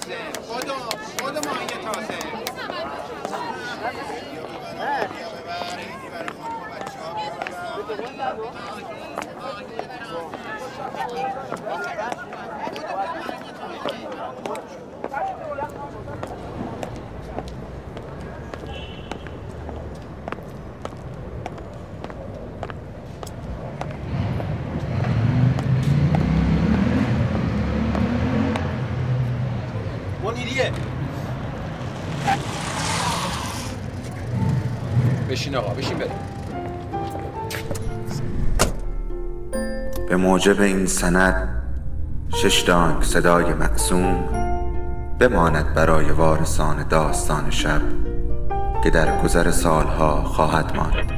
تازه. خودو خودو ماهی تازه. منیریه بشین آقا بشین بریم. به موجب این سند شش دانگ صدای مقسوم بماند برای وارثان داستان شب که در گذر سالها خواهد ماند.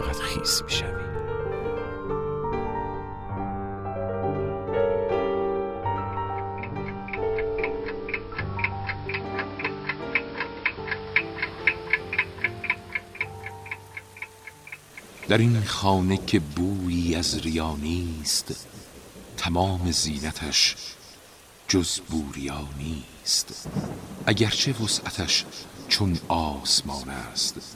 فقط خیس می شوی. در این خانه که بویی از ریا نیست تمام زینتش جز بوریا نیست اگرچه وسعتش چون آسمان است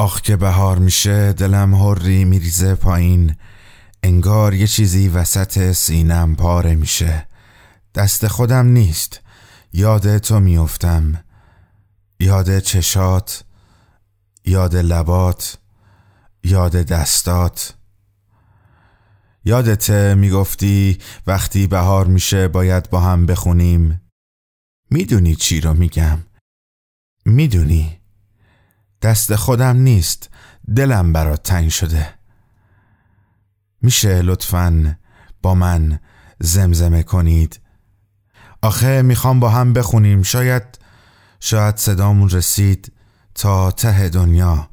آخ که بهار میشه دلم هری میریزه پایین. انگار یه چیزی وسط سینم پاره میشه. دست خودم نیست یاد تو میافتم. یاد چشات یاد لبات یاد دستات. یادت می‌گفتی وقتی بهار میشه باید با هم بخونیم. می‌دونی چی رو میگم؟ می‌دونی؟ دست خودم نیست. دلم برات تنگ شده. میشه لطفا با من زمزمه کنید. آخه می‌خوام با هم بخونیم. شاید شاید صدامون رسید تا ته دنیا.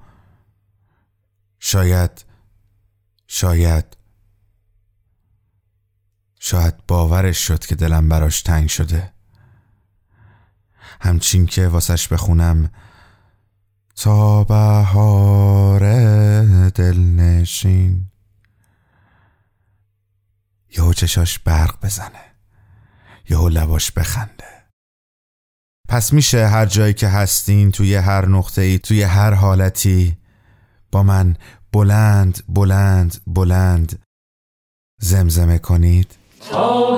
شاید شاید شاید باورش شد که دلم براش تنگ شده. همچین که واسش بخونم تا بهار دلنشین. یهو چشاش برق بزنه. یهو لباش بخنده. پس میشه هر جایی که هستین توی هر نقطه ای توی هر حالتی با من بلند بلند بلند زمزمه کنید. تا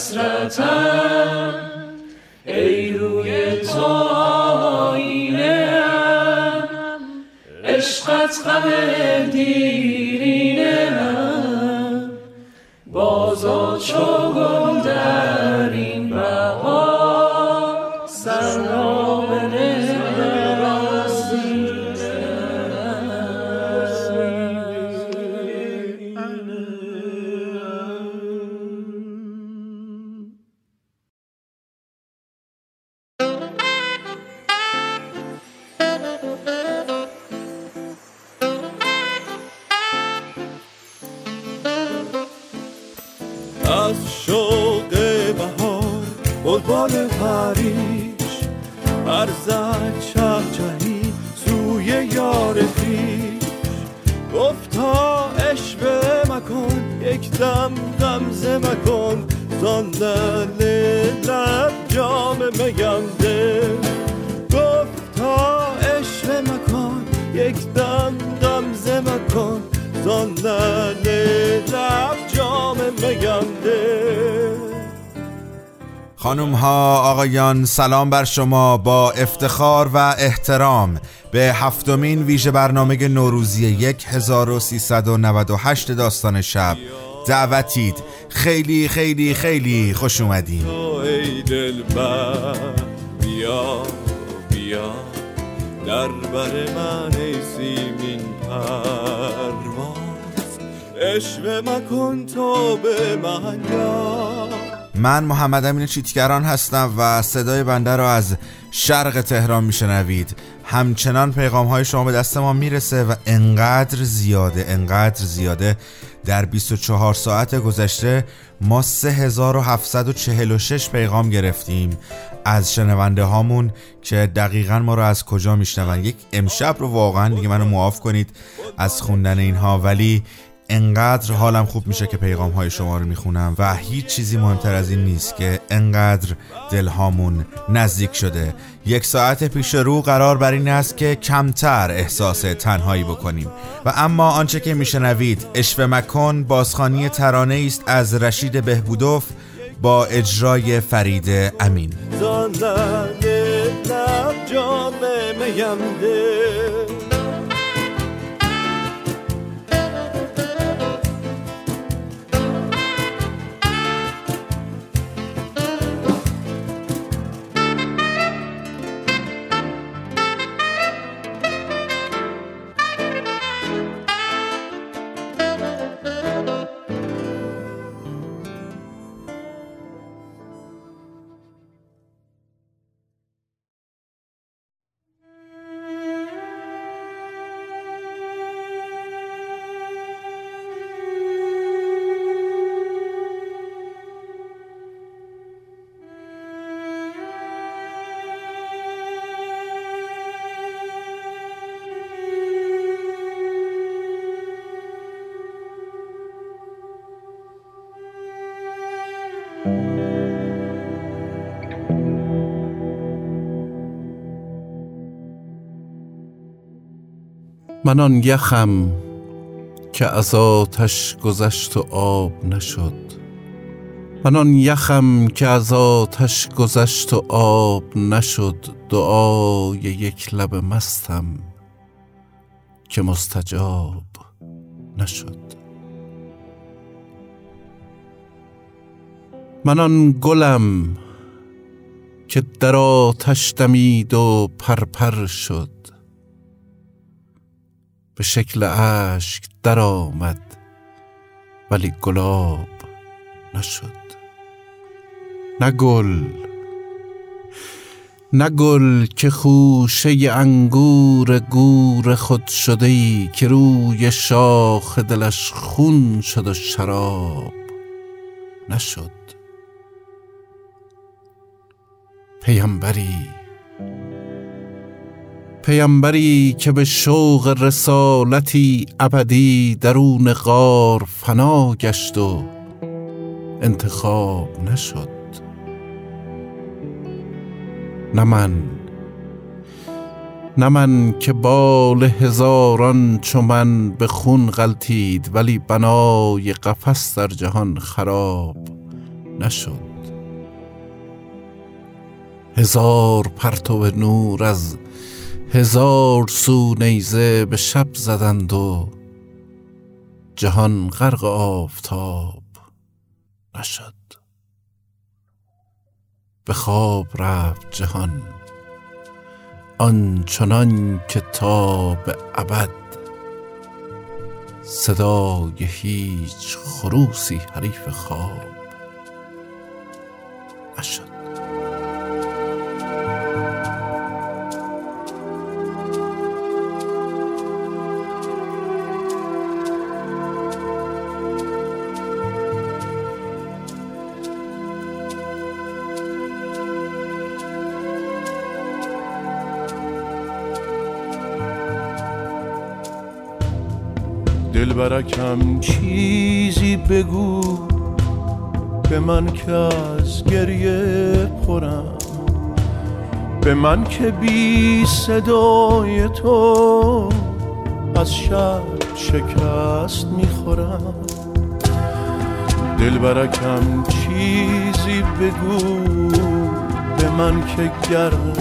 حسرتم آقایان سلام بر شما. با افتخار و احترام به هفتمین ویژه برنامه نوروزی 1398 داستان شب دعوتید. خیلی خیلی خیلی خوش اومدین. بیا بیا. در بر من ای سیمین پرواز. اشوه مکن تو به من یار من محمد امین چیتگران هستم و صدای بنده را از شرق تهران میشنوید. همچنان پیغام های شما به دست ما می‌رسه و انقدر زیاده انقدر زیاده در 24 ساعت گذشته ما 3746 پیغام گرفتیم. از شنونده هامون که دقیقا ما رو از کجا میشنون؟ یک امشب رو واقعا دیگه منو معاف کنید از خوندن اینها. ولی انقدر حالم خوب میشه که پیغام های شما رو می‌خونم و هیچ چیزی مهمتر از این نیست که انقدر دلهامون نزدیک شده. یک ساعت پیش رو قرار بر این است که کمتر احساس تنهایی بکنیم. و اما آنچه که میشنوید اشوه مکن بازخانی ترانه است از رشید بهبودوف با اجرای فرید امین. من آن یخم که از آتش گذشت و آب نشد. من آن یخم که از آتش گذشت و آب نشد دعای یک لب مستم که مستجاب نشد. من آن گلم که در آتش دمید و پرپر شد. به شکل اشک در آمد ولی گلاب نشد. نه گل نه گل که خوشه انگور گور خود شده ای که روی شاخ دلش خون شد و شراب نشد. پیامبری پیامبری که به شوق رسالتی ابدی درون غار فنا گشت و انتخاب نشد. نه من نه من که بال هزاران چو من به خون غلطید ولی بنای قفس در جهان خراب نشد. هزار پرتو نور از هزار سو نیزه به شب زدند و جهان غرق آفتاب نشد. به خواب رفت جهان آنچنان که تا به ابد صدای هیچ خروسی حریف خواب نشد. دلبرکم چیزی بگو به من که از گریه خورم. به من که بی صدای تو از شب شکست می‌خورم. دلبرکم چیزی بگو به من که گرم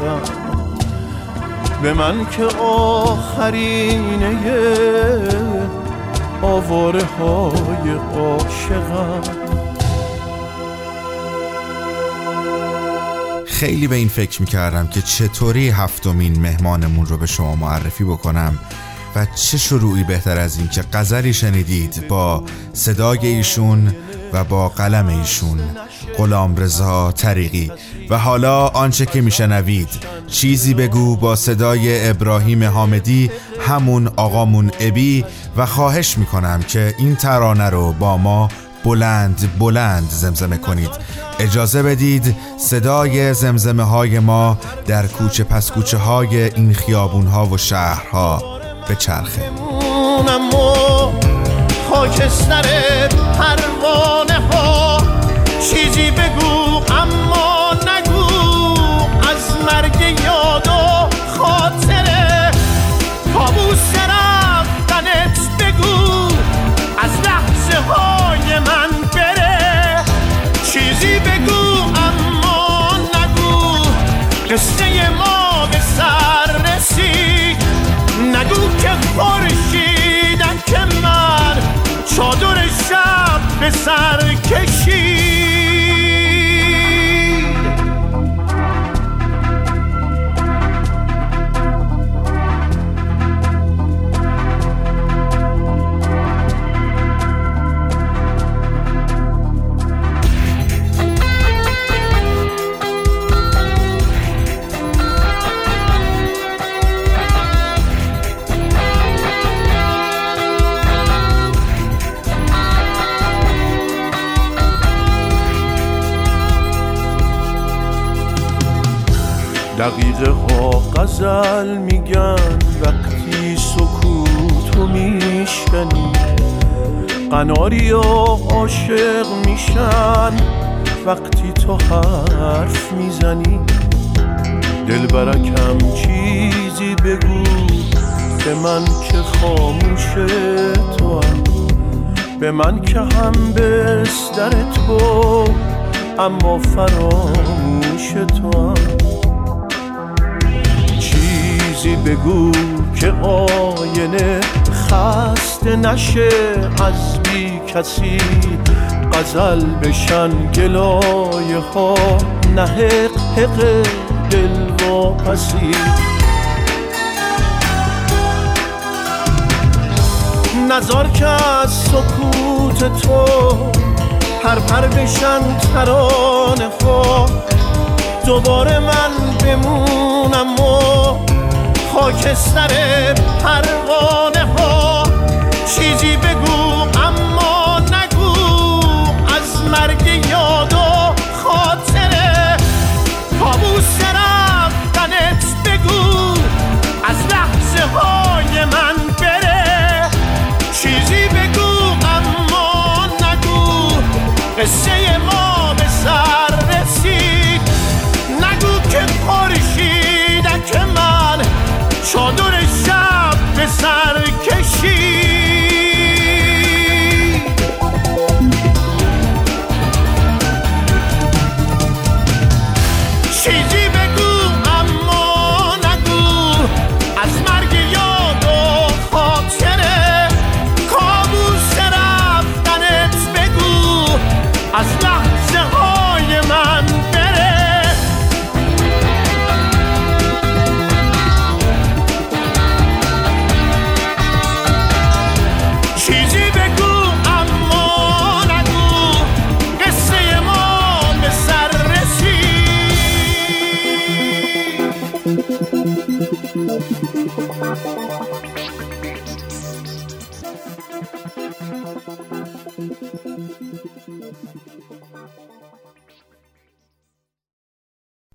غم به من که آخرینه آواره های عاشقم. خیلی به این فکر می‌کردم که چطوری هفتمین مهمانمون رو به شما معرفی بکنم. و چه شروعی بهتر از این که غزلی شنیدید با صدای ایشون و با قلم ایشون. غلام طریقی. و حالا آنچه که میشنوید چیزی بگو با صدای ابراهیم حامدی همون آقامون ابی و خواهش می‌کنم که این ترانه رو با ما بلند بلند زمزمه کنید. اجازه بدید صدای زمزمه های ما در کوچه پس کوچه های این خیابون ها و شهرها به چرخه. خاکستر پروانه ها چیزی بگو اما نگو از مرگ یاد و خاطره کابوس رفتنت بگو از لحظه های من بره. چیزی بگو اما نگو قصه شب به سر کشید. غزل میگن وقتی سکوتو میشکنی قناری ها عاشق میشن. وقتی تو حرف می‌زنی دلبرکم چیزی بگو به من که خاموش تو هم. به من که هم بستر تو اما فراموش تو هم. چیزی بگو که آینه خسته نشه. از بی کسی غزل بشن گلایه ها نه حق حق دل واپسی. نظر که از سکوت تو پر پر بشن ترانه ها دوباره خاکستر پروانه ها. چیزی بگو اما نگو. از مرگ یاد و خاطره. کابوس رفتنت بگو. از لحظه های من بره. چیزی بگو اما نگو. قصه شب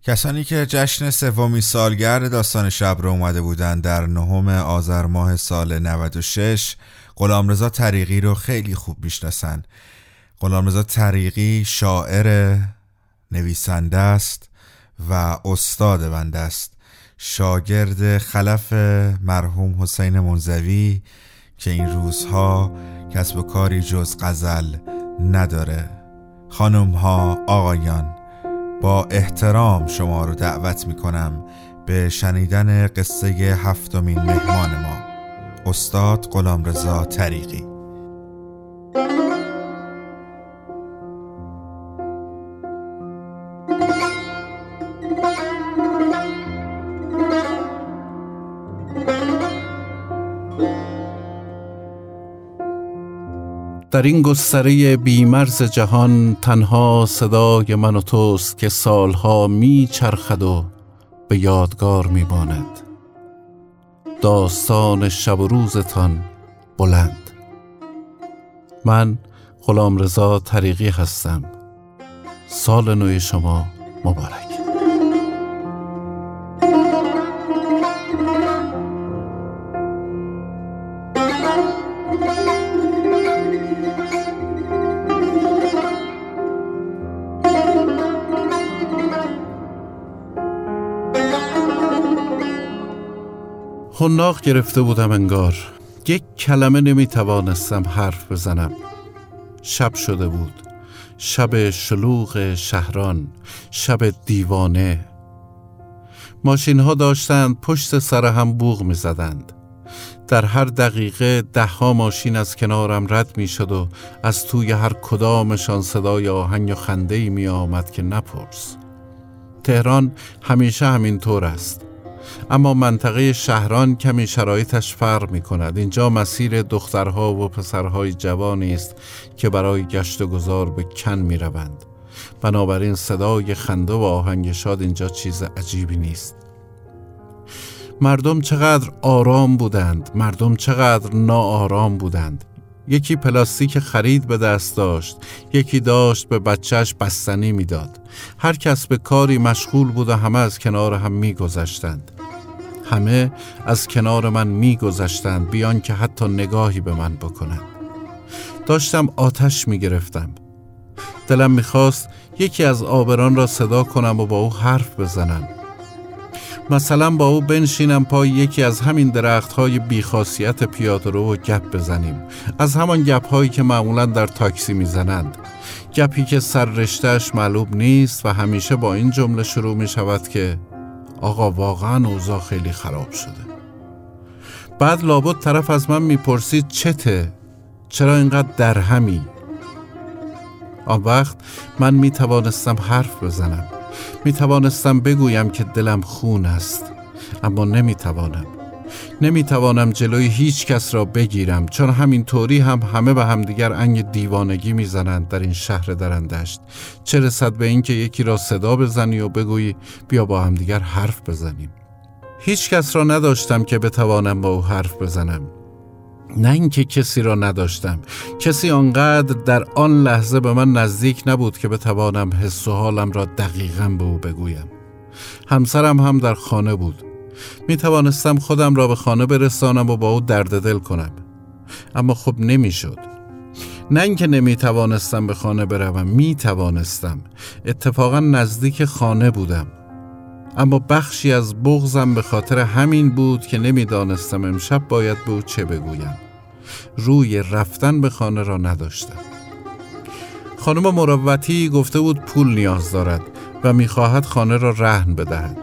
کسانی که جشن سومین سالگرد داستان شب رو اومده بودن در نهم آذر ماه سال 96 غلامرضا طریقی رو خیلی خوب می‌شناسن. غلامرضا طریقی شاعر نویسنده است و استاد بنده است. شاگرد خلف مرحوم حسین منزوی که این روزها کسب و کاری جز غزل نداره. خانم ها آقایان با احترام شما رو دعوت می کنم به شنیدن قصه هفتمین مهمان ما. استاد غلامرضا طریقی. در این گستره بیمرز جهان تنها صدای من و توست که سالها می چرخد و به یادگار می ماند داستان شب و روزتان بلند. من غلام رضا طریقی هستم. سال نوی شما مبارک. خناق گرفته بودم انگار. یک کلمه نمی توانستم حرف بزنم. شب شده بود. شب شلوغ شهران شب دیوانه. ماشین ها داشتند پشت سر هم بوغ می زدند در هر دقیقه ده ها ماشین از کنارم رد می شد و از توی هر کدامشان صدای آهنگ و خنده می آمد که نپرس. تهران همیشه همین طور است. اما منطقه شهران کمی شرایطش فرق می کند اینجا مسیر دخترها و پسرهای جوانی است که برای گشت و گذار به کن می روند بنابراین صدای خنده و آهنگ شاد اینجا چیز عجیبی نیست. مردم چقدر آرام بودند. مردم چقدر ناآرام بودند. یکی پلاستیک خرید به دست داشت یکی داشت به بچهش بستنی می‌داد. هر کس به کاری مشغول بود و همه از کنار هم میگذشتند. همه از کنار من میگذشتند بیان که حتی نگاهی به من بکنند. داشتم آتش می‌گرفتم. دلم می‌خواست یکی از آبران را صدا کنم و با او حرف بزنم. مثلا با او بنشینم پای یکی از همین درخت های بیخاصیت پیاده رو گپ بزنیم. از همان گپ هایی که معمولا در تاکسی می‌زنند. گپی که سر رشتهش معلوم نیست و همیشه با این جمله شروع می شود که آقا واقعا اوضاع خیلی خراب شده. بعد لابد طرف از من می‌پرسید چته؟ چرا اینقدر درهمی؟ آن وقت من می توانستم حرف بزنم. می توانستم بگویم که دلم خون است اما نمی توانم نمی توانم جلوی هیچ کس را بگیرم چون همین طوری هم همه به همدیگر انگ دیوانگی می‌زنند در این شهر درندشت. چه رسد به اینکه یکی را صدا بزنی و بگویی بیا با همدیگر حرف بزنیم. هیچ کس را نداشتم که بتوانم با او حرف بزنم. نه اینکه کسی را نداشتم. کسی آنقدر در آن لحظه به من نزدیک نبود که بتوانم حس و حالم را دقیقا به او بگویم. همسرم هم در خانه بود. می توانستم خودم را به خانه برسانم و با او درد دل کنم. اما خب نمی‌شد. نه اینکه نمی توانستم به خانه بروم می توانستم اتفاقا نزدیک خانه بودم. اما بخشی از بغزم به خاطر همین بود که نمی‌دانستم امشب باید به او چه بگویم. روی رفتن به خانه را نداشتم. خانم مروتی گفته بود پول نیاز دارد و می‌خواهد خانه را رهن بدهد.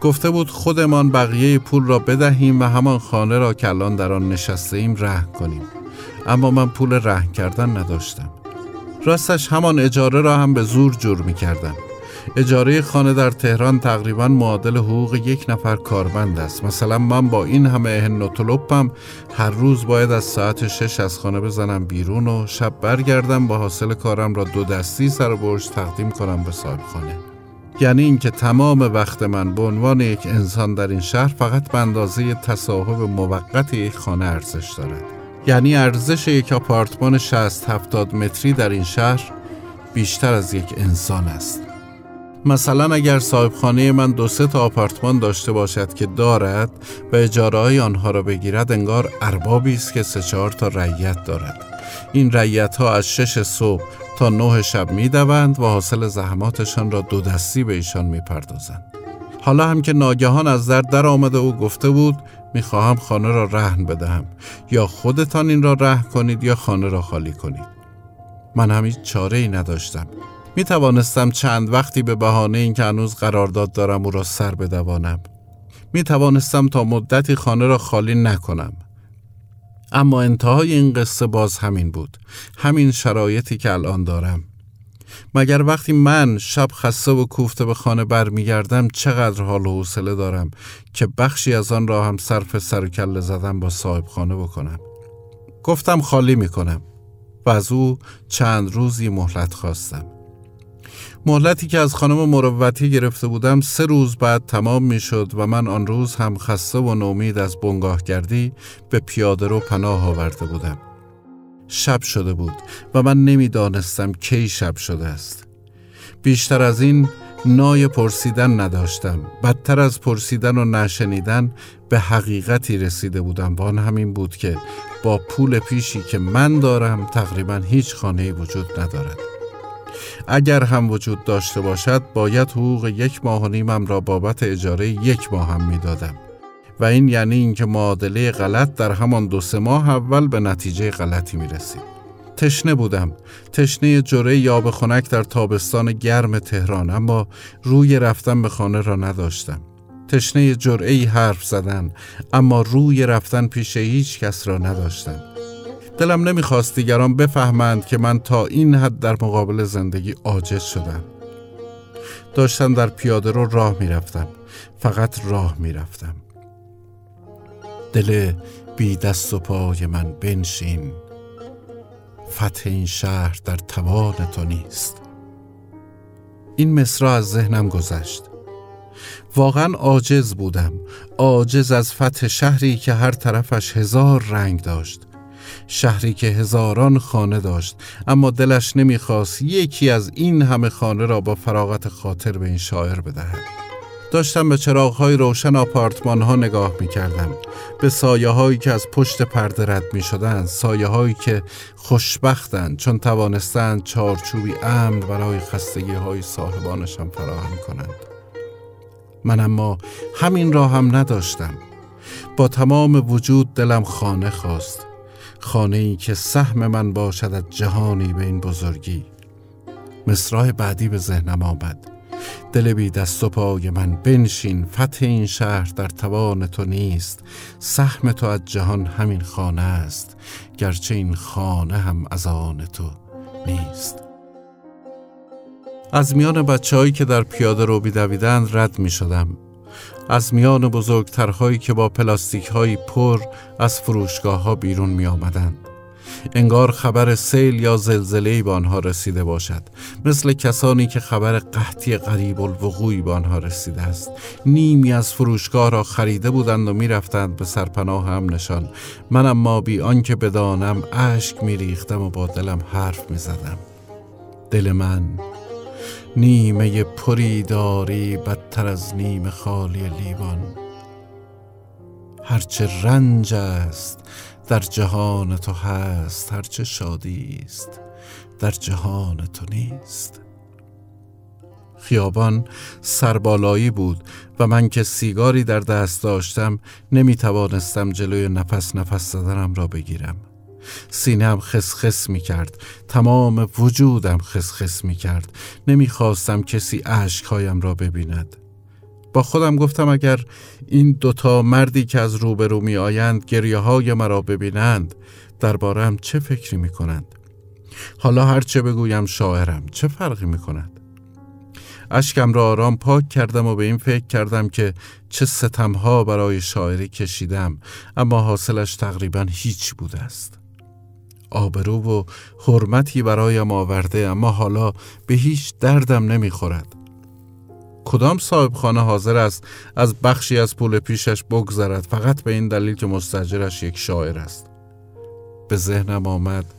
گفته بود خودمان بقیه پول را بدهیم و همان خانه را که الان در آن نشسته ایم رهن کنیم. اما من پول رهن کردن نداشتم. راستش همان اجاره را هم به زور جور می کردم اجاره خانه در تهران تقریبا معادل حقوق یک نفر کارمند است. مثلا من با این همه اهن و طلبم هر روز باید از ساعت شش از خانه بزنم بیرون و شب برگردم با حاصل کارم را دو دستی سر برج تقدیم کنم به صاحب خانه یعنی اینکه تمام وقت من به عنوان یک انسان در این شهر فقط به اندازه تصاحب موقت یک خانه ارزش دارد. یعنی ارزش یک آپارتمان 60 70 متری در این شهر بیشتر از یک انسان است. مثلا اگر صاحب خانه من دو سه تا آپارتمان داشته باشد که دارد و اجاره های آنها را بگیرد انگار اربابی است که سه چهار تا رعیت دارد. این رعیت ها از شش صبح تا نه شب می دوند و حاصل زحماتشان را دو دستی به ایشان می پردازند. حالا هم که ناگهان از در در آمده او گفته بود می‌خواهم خانه را رهن بدهم. یا خودتان این را رهن کنید یا خانه را خالی کنید. من هم هیچ چاره ای نداشتم. می توانستم چند وقتی به بهانه اینکه هنوز قرارداد دارم او را سر بدوانم. می توانستم تا مدتی خانه را خالی نکنم. اما انتهای این قصه باز همین بود. همین شرایطی که الان دارم. مگر وقتی من شب خسته و کوفته به خانه برمیگردم چقدر حال و حوصله دارم که بخشی از آن را هم صرف سر و کله زدن با صاحب خانه بکنم؟ گفتم خالی می‌کنم و از او چند روزی مهلت خواستم. مهلتی که از خانم مروتی گرفته بودم سه روز بعد تمام می شد و من آن روز هم خسته و نومید از بنگاهگردی به پیاده رو پناه آورده بودم. شب شده بود و من نمی‌دانستم کی شب شده است. بیشتر از این نای پرسیدن نداشتم. بدتر از پرسیدن و نشنیدن به حقیقتی رسیده بودم. و آن همین بود که با پول پیشی که من دارم تقریبا هیچ خانه وجود ندارد. اگر هم وجود داشته باشد باید حقوق یک ماه و نیمم را بابت اجاره یک ماه هم می‌دادم. و این یعنی اینکه معادله غلط در همان دو سه ماه اول به نتیجه غلطی می رسید. تشنه بودم. تشنه جره یاب خنک در تابستان گرم تهران اما روی رفتن به خانه را نداشتم. تشنه جرعی حرف زدن اما روی رفتن پیش هیچ کس را نداشتم. دلم نمی‌خواست دیگران بفهمند که من تا این حد در مقابل زندگی عاجز شدم. داشتم در پیاده رو راه می‌رفتم فقط راه می‌رفتم. دل بی دست و پای من بنشین. فتح این شهر در توان تو نیست. این مصرا از ذهنم گذشت. واقعا عاجز بودم. عاجز از فتح شهری که هر طرفش هزار رنگ داشت. شهری که هزاران خانه داشت. اما دلش نمی‌خواست یکی از این همه خانه را با فراغت خاطر به این شاعر بدهد. داشتم به چراغهای روشن آپارتمان ها نگاه می کردم به سایه هایی که از پشت پرده رد می شدن سایه هایی که خوشبختند چون توانستند چارچوبی امن برای خستگی های صاحبانشان فراهم کنند. من اما همین را هم نداشتم. با تمام وجود دلم خانه خواست. خانه ای که سهم من باشد از جهانی به این بزرگی. مصرای بعدی به ذهنم آمد. دل بی دست و پای من بنشین فتح این شهر در توان تو نیست. سهم تو از جهان همین خانه است گرچه این خانه هم از آن تو نیست. از میان بچه که در پیاده رو بیدویدند رد می شدم. از میان بزرگترهایی که با پلاستیک های پر از فروشگاه ها بیرون می آمدند. انگار خبر سیل یا زلزله به آنها رسیده باشد. مثل کسانی که خبر قحطی قریب الوقوعی به آنها رسیده است. نیمی از فروشگاه را خریده بودند و می‌رفتند به سرپناه هم نشان. من اما بی آنکه بدانم اشک میریختم و با دلم حرف می‌زدم. دل من نیمه پری داری بدتر از نیم خالی لیوان. هرچه رنج است در جهان تو هست هرچه شادی است در جهان تو نیست. خیابان سربالایی بود و من که سیگاری در دست داشتم نمی توانستم جلوی نفس نفس زدنم را بگیرم. سینم خسخس می کرد تمام وجودم خسخس می کرد نمی خواستم کسی عشقهایم را ببیند. با خودم گفتم اگر این دوتا مردی که از روبرو می آیند گریه های مرا ببینند دربارم چه فکری می کنند حالا هر چه بگویم شاعرم چه فرقی می کند اشکم را آرام پاک کردم و به این فکر کردم که چه ستمها برای شاعری کشیدم اما حاصلش تقریبا هیچ بوده است. آبرو و حرمتی برایم آورده اما حالا به هیچ دردم نمی‌خورد. کدام صاحب خانه حاضر است از بخشی از پول پیشش بگذرد؟ فقط به این دلیل که مستجرش یک شاعر است. به ذهنم آمد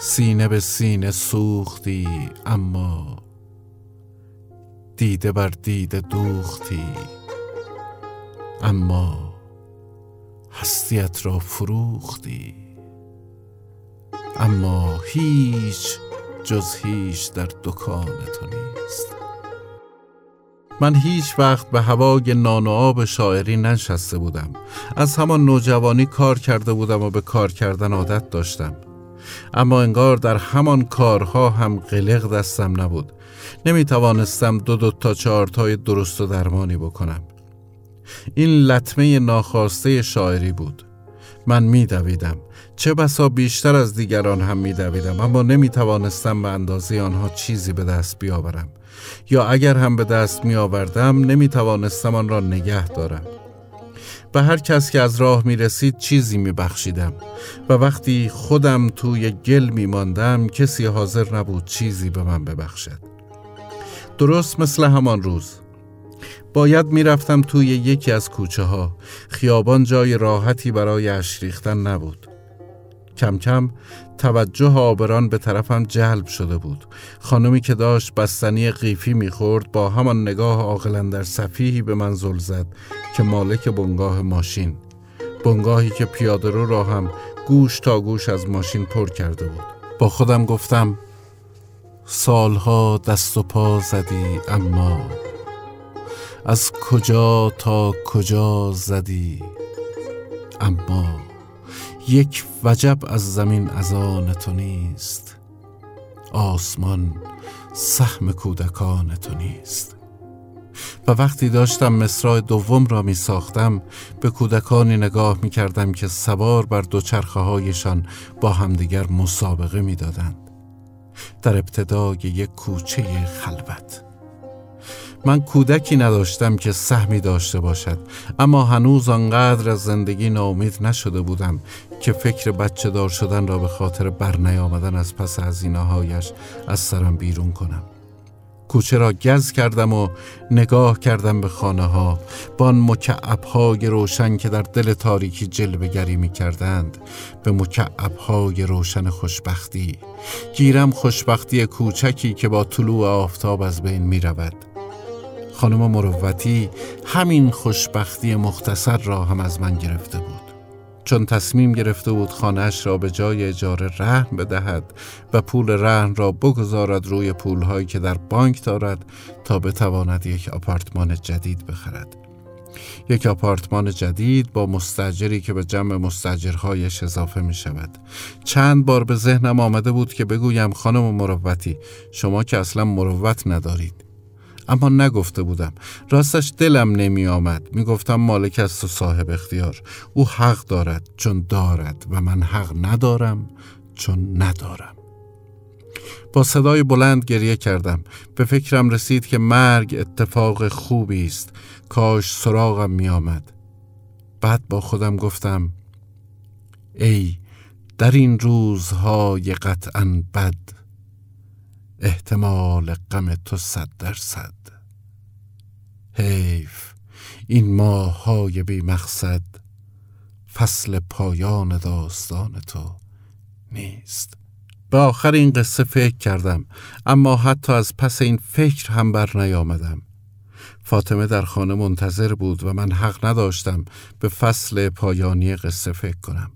سینه به سینه سوختی اما دیده بر دیده دوختی. اما هستیت را فروختی. اما هیچ جز هیچ در دکان تو نیست. من هیچ وقت به هوای نان و آب شاعری ننشسته بودم. از همان نوجوانی کار کرده بودم و به کار کردن عادت داشتم. اما انگار در همان کارها هم قلق دستم نبود. نمی توانستم دو دو تا چهارتای درست و درمانی بکنم. این لطمه ناخواسته شاعری بود. من می دویدم چه بسا بیشتر از دیگران هم می دویدم اما نمی توانستم به اندازه آنها چیزی به دست بیاورم. یا اگر هم به دست می آوردم نمی توانستم آن را نگه دارم. به هر کس که از راه می رسید چیزی می بخشیدم و وقتی خودم توی گل می ماندم کسی حاضر نبود چیزی به من ببخشد. درست مثل همان روز. باید می‌رفتم توی یکی از کوچه ها خیابان جای راحتی برای اشریختن نبود. کم کم توجه آبران به طرفم جلب شده بود. خانمی که داشت بستنی قیفی می‌خورد با همان نگاه عاقلا در صفیحی به من زل زد که مالک بنگاه ماشین بنگاهی که پیاده رو را هم گوش تا گوش از ماشین پر کرده بود. با خودم گفتم سالها دست و پا زدی اما از کجا تا کجا زدی اما؟ یک وجب از زمین از آن تو نیست. آسمان سهم کودکان تو نیست. و وقتی داشتم مصرع دوم را می ساختم به کودکانی نگاه می کردم که سوار بر دوچرخه هایشان با همدیگر مسابقه می دادند. در ابتدای یک کوچه خلوت. من کودکی نداشتم که سهمی داشته باشد اما هنوز آنقدر از زندگی ناامید نشده بودم که فکر بچه دار شدن را به خاطر برنیامدن از پس هایش از سرم بیرون کنم. کوچه را گز کردم و نگاه کردم به خانه ها با مکعب های روشن که در دل تاریکی جلوه گری می کردند به مکعب های روشن خوشبختی. گیرم خوشبختی کوچکی که با طلوع آفتاب از بین می رود خانم مروتی همین خوشبختی مختصر را هم از من گرفته بود. چون تصمیم گرفته بود خانهش را به جای اجاره رهن بدهد و پول رهن را بگذارد روی پولهایی که در بانک دارد تا بتواند یک آپارتمان جدید بخرد. یک آپارتمان جدید با مستجری که به جمع مستجرهایش اضافه می شود چند بار به ذهنم آمده بود که بگویم خانم مروتی شما که اصلا مروت ندارید. اما نگفته بودم. راستش دلم نمی آمد می گفتم مالک است و صاحب اختیار. او حق دارد چون دارد و من حق ندارم چون ندارم. با صدای بلند گریه کردم. به فکرم رسید که مرگ اتفاق خوبی است. کاش سراغم می آمد بعد با خودم گفتم ای در این روزهای قطعا بد احتمال غم تو صد درصد حیف این ماه های بی مقصد فصل پایان داستان تو نیست. به آخر این قصه فکر کردم اما حتی از پس این فکر هم بر نیامدم. فاطمه در خانه منتظر بود و من حق نداشتم به فصل پایانی قصه فکر کنم.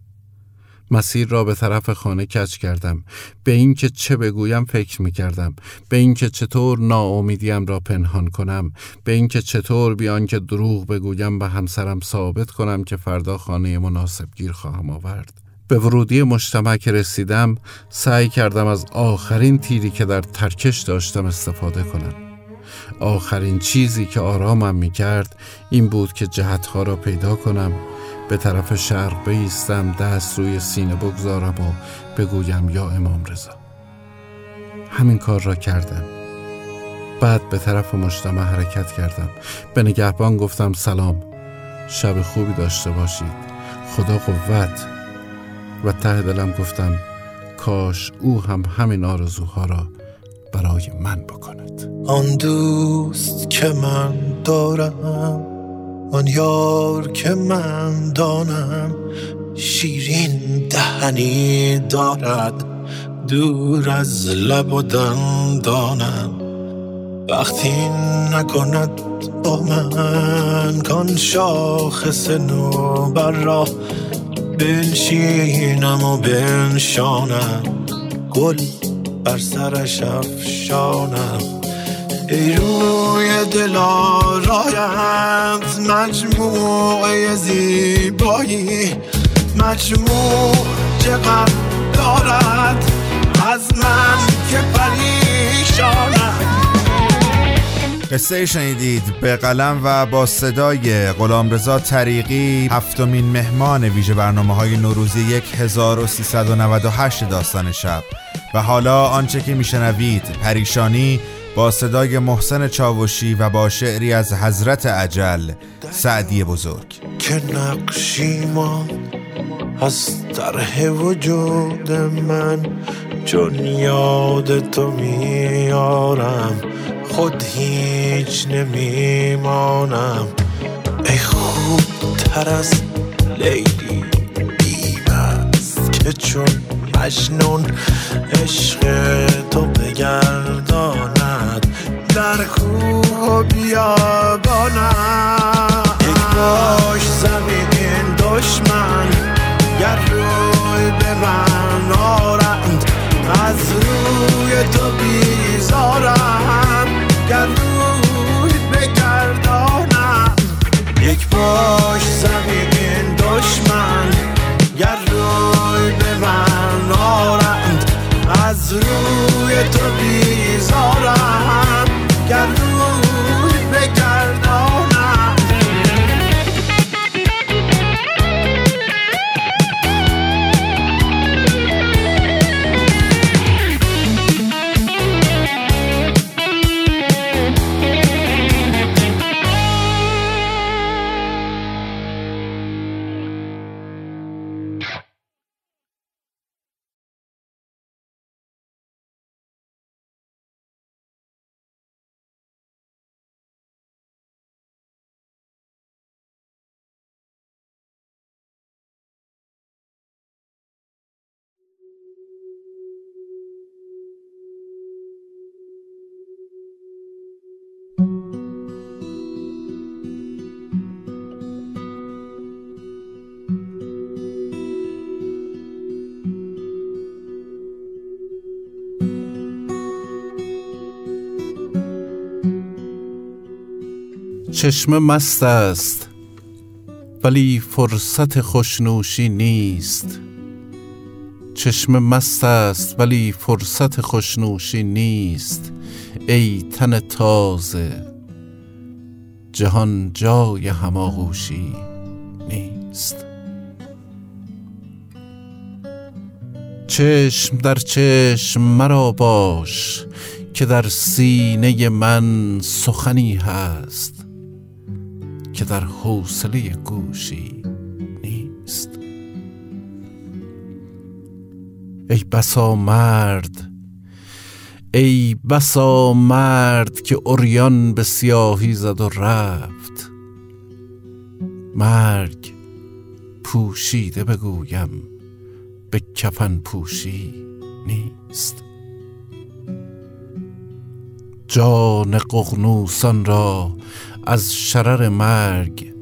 مسیر را به طرف خانه کچ کردم. به اینکه چه بگویم فکر می کردم به اینکه چطور ناامیدیم را پنهان کنم. به اینکه چطور بیان که دروغ بگویم به همسرم ثابت کنم که فردا خانه مناسب گیر خواهم آورد. به ورودی مجتمع که رسیدم سعی کردم از آخرین تیری که در ترکش داشتم استفاده کنم. آخرین چیزی که آرامم می کرد این بود که جهتها را پیدا کنم. به طرف شرق بیستم دست روی سینه بگذارم و بگویم یا امام رضا. همین کار را کردم. بعد به طرف مجتمع حرکت کردم. به نگهبان گفتم سلام. شب خوبی داشته باشید. خدا قوت. و ته دلم گفتم کاش او هم همین آرزوها را برای من بکند. آن دوست که من دارم آن یار که من دانم شیرین دهنی دارد دور از لب و دندانم. وقتی نکند با من کان شاخص نوبر را بنشینم و بنشانم. گل بر سرش افشانم. ای روی دلارایت مجموعه زیبایی. مجموع چقدر دارد از من که پریشانم. قصه شنیدید به قلم و با صدای غلامرضا طریقی هفتمین مهمان ویژه برنامه های نوروزی 1398 داستان شب. و حالا آنچه که میشنوید پریشانی با صدای محسن چاوشی و با شعری از حضرت عجل سعدی بزرگ. که نقشی ما از طرح وجود من چون یاد تو میارم خود هیچ نمیمانم. ای خوب تر از لیلی بیمست که چون مجنون عشق تو بگرداند. در کوه و بیابانم یک باش زمین دشمن. گر روی به من آرند از روی تو بیزارم گر روی بگردانم یک باش زمین دشمن. از روی تو بیزارم. گر چشم مست است ولی فرصت خوشنوشی نیست. چشم مست است ولی فرصت خوشنوشی نیست. ای تن تازه جهان جای هماغوشی نیست. چشم در چشم مرا باش که در سینه من سخنی هست. که در حوصله گوشی نیست. ای بسا مرد ای بسا مرد که اوریان به سیاهی زد و رفت. مرگ پوشیده بگویم به کفن پوشی نیست. جان قغنوسان را از شرر مرگ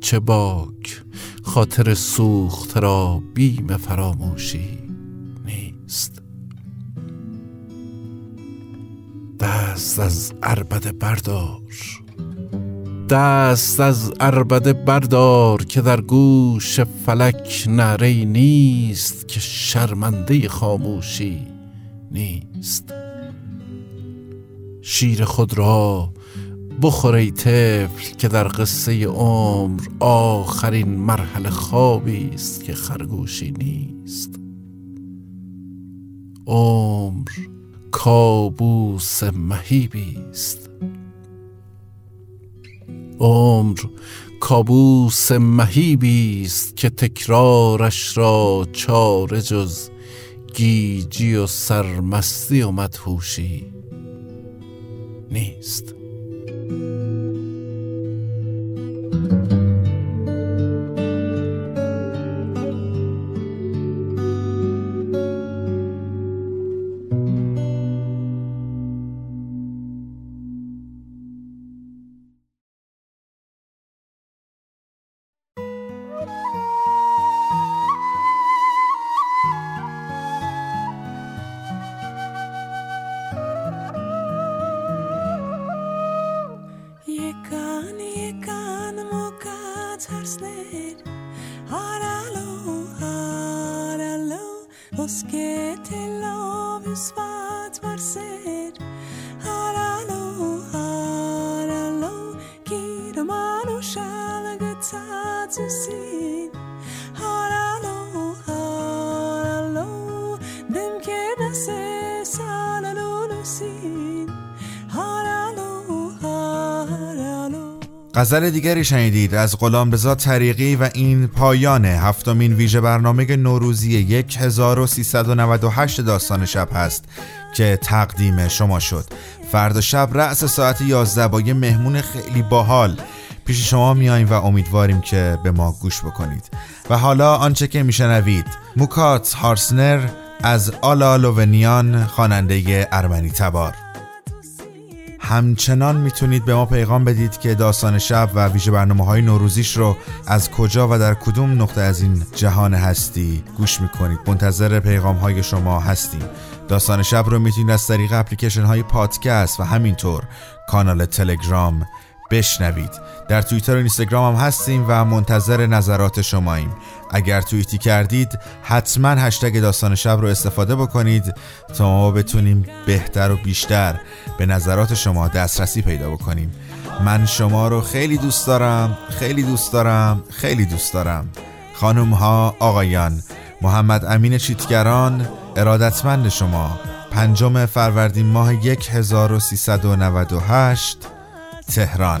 چه باک خاطر سوخت را بیم فراموشی نیست. دست از اربده بردار دست از اربده بردار که در گوش فلک نعره نیست که شرمنده خاموشی نیست. شیر خود را بخور ای طفل که در قصه عمر آخرین مرحله خوابی است که خرگوشی نیست. عمر کابوس مهیبی است. عمر کابوس مهیبی است که تکرارش را چاره جز گیجی و سرمستی و مدهوشی نیست. غزل دیگری شنیدید از غلامرضا طریقی و این پایان هفتمین ویژه برنامه نوروزی 1398 داستان شب هست که تقدیم شما شد. فردا شب رأس ساعت 11 با یه مهمون خیلی باحال. پیش شما میاییم و امیدواریم که به ما گوش بکنید. و حالا آنچه که میشنوید موکات هارسنر از آلا لوونیان خواننده ارمنی تبار. همچنان می‌تونید به ما پیغام بدید که داستان شب و ویژه برنامه های نوروزیش رو از کجا و در کدوم نقطه از این جهان هستی گوش می‌کنید. منتظر پیغام های شما هستیم. داستان شب رو می‌تونید از طریق اپلیکیشن های پادکست و همینطور کانال تلگرام بشنوید. در توییتر و اینستاگرام هم هستیم و منتظر نظرات شماییم. اگر توییتی کردید حتما هشتگ داستان شب رو استفاده بکنید تا ما بتونیم بهتر و بیشتر به نظرات شما دسترسی پیدا بکنیم. من شما رو خیلی دوست دارم خیلی دوست دارم خیلی دوست دارم. خانم ها آقایان محمد امین چیتگران ارادتمند شما. پنجم فروردین ماه 1398 تهران